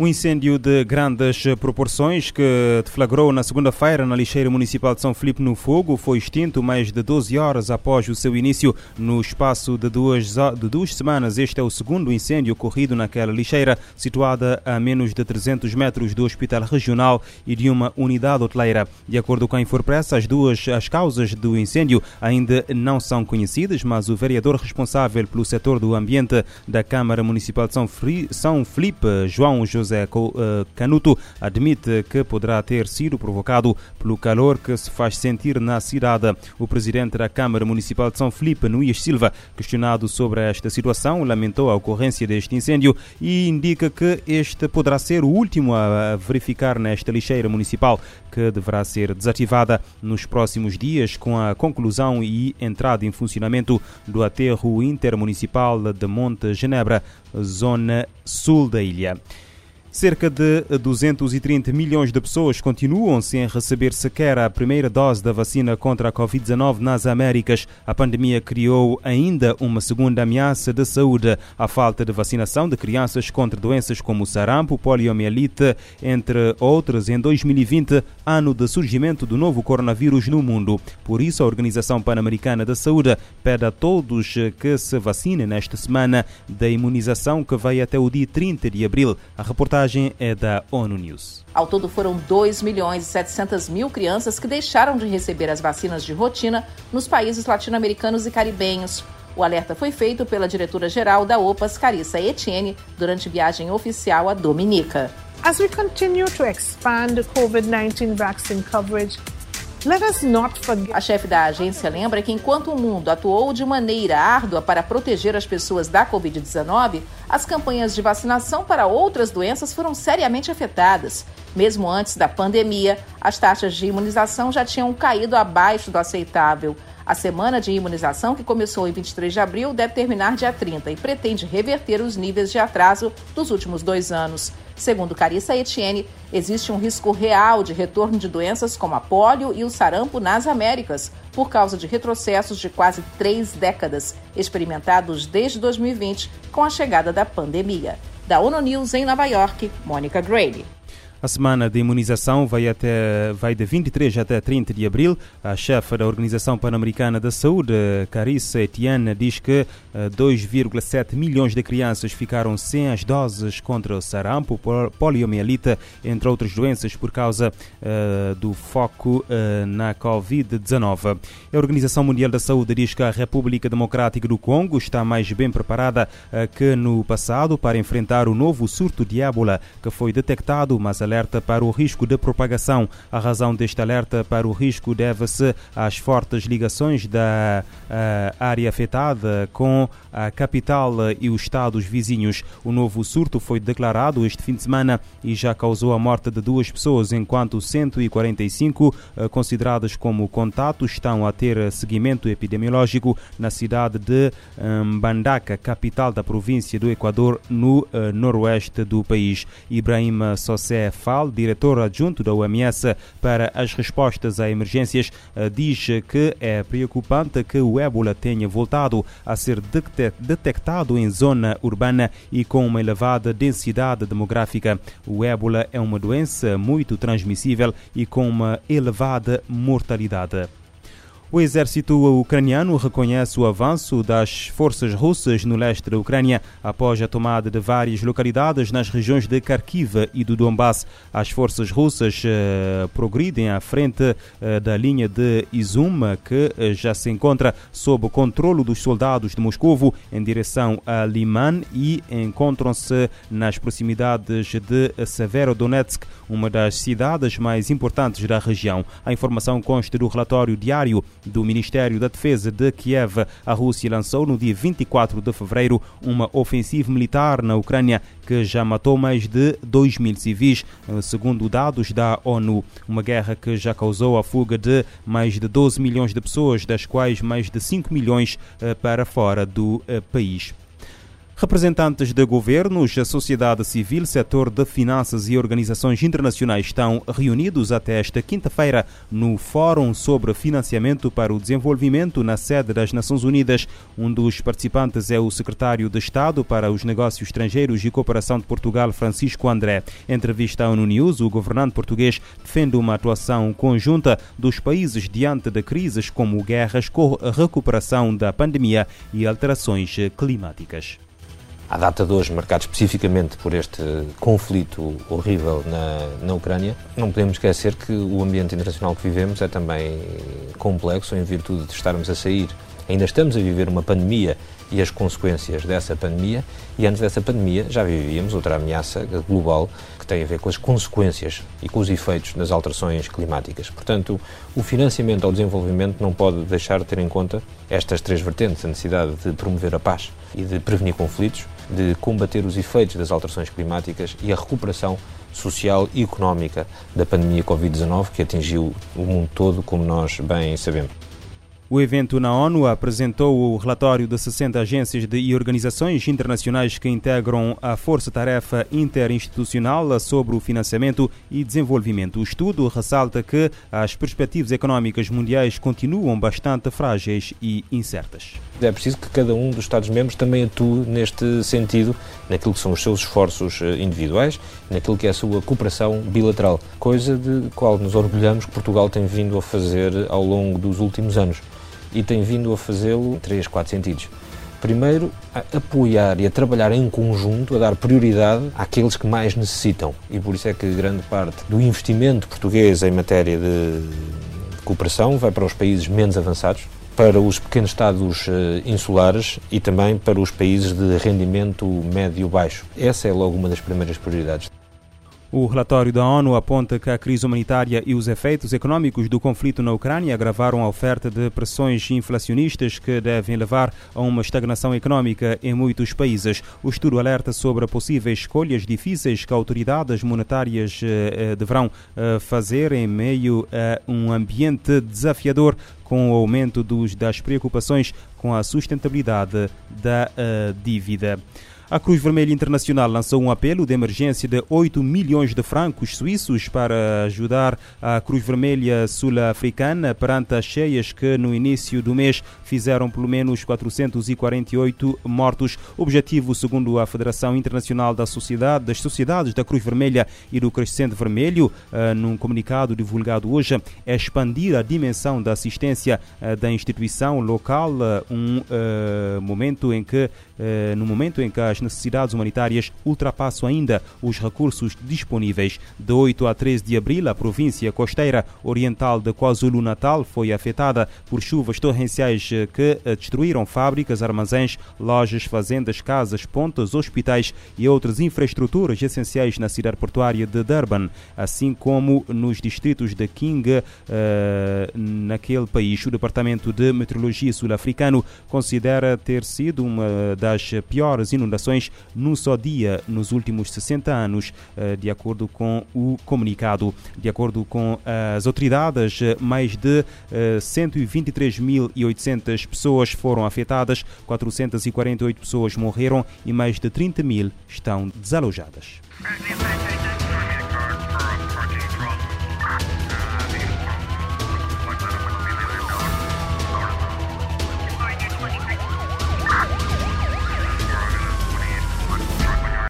Um incêndio de grandes proporções que deflagrou na segunda-feira na lixeira municipal de São Filipe no Fogo foi extinto mais de 12 horas após o seu início. No espaço de duas, de duas semanas, este é o segundo incêndio ocorrido naquela lixeira, situada a menos de 300 metros do Hospital Regional e de uma unidade hoteleira. De acordo com a Infopressa, as duas as causas do incêndio ainda não são conhecidas, mas o vereador responsável pelo setor do ambiente da Câmara Municipal de São Filipe, João José José eh, Canuto admite que poderá ter sido provocado pelo calor que se faz sentir na cidade. O presidente da Câmara Municipal de São Felipe, Nuias Silva, questionado sobre esta situação, lamentou a ocorrência deste incêndio e indica que este poderá ser o último a verificar nesta lixeira municipal, que deverá ser desativada nos próximos dias com a conclusão e entrada em funcionamento do aterro intermunicipal de Monte Genebra, zona sul da ilha. Cerca de 230 milhões de pessoas continuam sem receber sequer a primeira dose da vacina contra a Covid-19 nas Américas. A pandemia criou ainda uma segunda ameaça de saúde, a falta de vacinação de crianças contra doenças como sarampo, poliomielite, entre outras, em 2020, ano de surgimento do novo coronavírus no mundo. Por isso, a Organização Pan-Americana da Saúde pede a todos que se vacinem nesta semana da imunização que vai até o dia 30 de abril. A reportagem reportagem é da ONU News. Ao todo foram 2 milhões e 700 mil crianças que deixaram de receber as vacinas de rotina nos países latino-americanos e caribenhos. O alerta foi feito pela diretora-geral da OPAS, Carissa Etienne, durante viagem oficial à Dominica. As we continue to expand COVID-19 vaccine coverage, a chefe da agência lembra que enquanto o mundo atuou de maneira árdua para proteger as pessoas da Covid-19, as campanhas de vacinação para outras doenças foram seriamente afetadas. Mesmo antes da pandemia, as taxas de imunização já tinham caído abaixo do aceitável. A semana de imunização, que começou em 23 de abril, deve terminar dia 30 e pretende reverter os níveis de atraso dos últimos dois anos. Segundo Carissa Etienne, existe um risco real de retorno de doenças como a polio e o sarampo nas Américas, por causa de retrocessos de quase três décadas, experimentados desde 2020 com a chegada da pandemia. Da ONU News em Nova York, Mônica Grady. A semana de imunização vai, até, vai de 23 até 30 de abril. A chefe da Organização Pan-Americana da Saúde, Carissa Etienne, diz que 2,7 eh, milhões de crianças ficaram sem as doses contra o sarampo, poliomielite, entre outras doenças, por causa uh, do foco uh, na Covid-19. A Organização Mundial da Saúde diz que a República Democrática do Congo está mais bem preparada uh, que no passado para enfrentar o novo surto de ébola que foi detectado, mas alerta para o risco de propagação. A razão deste alerta para o risco deve-se às fortes ligações da uh, área afetada com a capital e os estados vizinhos. O novo surto foi declarado este fim de semana e já causou a morte de duas pessoas, enquanto 145 uh, eh, consideradas como contatos estão a ter seguimento epidemiológico na cidade de Mbandaka, capital da província do Equador, no uh, noroeste do país. Ibrahim Sossé Fall, diretor adjunto da OMS para as respostas a emergências, eh, diz que é preocupante que o ébola tenha voltado a ser detectado em zona urbana e com uma elevada densidade demográfica. O ébola é uma doença muito transmissível e com uma elevada mortalidade. O exército ucraniano reconhece o avanço das forças russas no leste da Ucrânia após a tomada de várias localidades nas regiões de Kharkiv e do Donbass. As forças russas uh, progridem à frente uh, da linha de Izum, que uh, já se encontra sob o controlo dos soldados de Moscovo em direção a Liman e encontram-se nas proximidades de Severodonetsk, uma das cidades mais importantes da região. A informação consta do relatório diário do Ministério da Defesa de Kiev, a Rússia lançou no dia 24 de fevereiro uma ofensiva militar na Ucrânia que já matou mais de 2 mil civis, eh, segundo dados da ONU. Uma guerra que já causou a fuga de mais de 12 milhões de pessoas, das quais mais de 5 milhões eh, para fora do eh, país. Representantes de governos, a sociedade civil, setor de finanças e organizações internacionais estão reunidos até esta quinta-feira no Fórum sobre Financiamento para o Desenvolvimento na sede das Nações Unidas. Um dos participantes é o secretário de Estado para os Negócios Estrangeiros e Cooperação de Portugal, Francisco André. Em entrevista ao ONU News, o governante português defende uma atuação conjunta dos países diante de crises como guerras, recuperação da pandemia e alterações climáticas à data de hoje, marcado especificamente por este conflito horrível na, na Ucrânia, não podemos esquecer que o ambiente internacional que vivemos é também complexo em virtude de estarmos a sair. Ainda estamos a viver uma pandemia e as consequências dessa pandemia, e antes dessa pandemia já vivíamos outra ameaça global que tem a ver com as consequências e com os efeitos das alterações climáticas. Portanto, o financiamento ao desenvolvimento não pode deixar de ter em conta estas três vertentes: a necessidade de promover a paz e de prevenir conflitos, de combater os efeitos das alterações climáticas e a recuperação social e económica da pandemia Covid-19 que atingiu o mundo todo, como nós bem sabemos. O evento na ONU apresentou o relatório de 60 agências e organizações internacionais que integram a Força-Tarefa Interinstitucional sobre o Financiamento e Desenvolvimento. O estudo ressalta que as perspectivas económicas mundiais continuam bastante frágeis e incertas. É preciso que cada um dos Estados-membros também atue neste sentido, naquilo que são os seus esforços eh, individuais, naquilo que é a sua cooperação bilateral, coisa de qual nos orgulhamos que Portugal tem vindo a fazer ao longo dos últimos anos e tem vindo a fazê-lo em três, quatro sentidos. Primeiro, a apoiar e a trabalhar em conjunto, a dar prioridade àqueles que mais necessitam. E por isso é que grande parte do investimento português em matéria de cooperação vai para os países menos avançados, para os pequenos estados eh, insulares e também para os países de rendimento médio-baixo. Essa é logo uma das primeiras prioridades. O relatório da ONU aponta que a crise humanitária e os efeitos econômicos do conflito na Ucrânia agravaram a oferta de pressões inflacionistas que devem levar a uma estagnação econômica em muitos países. O estudo alerta sobre possíveis escolhas difíceis que autoridades monetárias eh, eh, deverão eh, fazer em meio a um ambiente desafiador com o aumento dos, das preocupações com a sustentabilidade da dívida. A Cruz Vermelha Internacional lançou um apelo de emergência de 8 milhões de francos suíços para ajudar a Cruz Vermelha Sul-Africana perante as cheias que no início do mês fizeram pelo menos 448 mortos. Objetivo, segundo a Federação Internacional da Sociedade, das Sociedades da Cruz Vermelha e do Crescente Vermelho, eh, num comunicado divulgado hoje, é expandir a dimensão da assistência eh, da instituição local, eh, um momento em que, no momento em que as necessidades humanitárias ultrapassam ainda os recursos disponíveis. De 8 a 13 de abril, a província costeira oriental de KwaZulu-Natal foi afetada por chuvas torrenciais eh, que eh, destruíram fábricas, armazéns, lojas, fazendas, casas, pontes, hospitais e outras infraestruturas essenciais na cidade portuária de Durban, assim como nos distritos de King, uh, naquele país. O Departamento de Meteorologia sul-africano considera ter sido uma das piores inundações num só dia nos últimos 60 anos, eh, de acordo com o comunicado. De acordo com as autoridades, mais de 123.800 eh, pessoas foram afetadas, 448 pessoas morreram e mais de 30 mil estão desalojadas.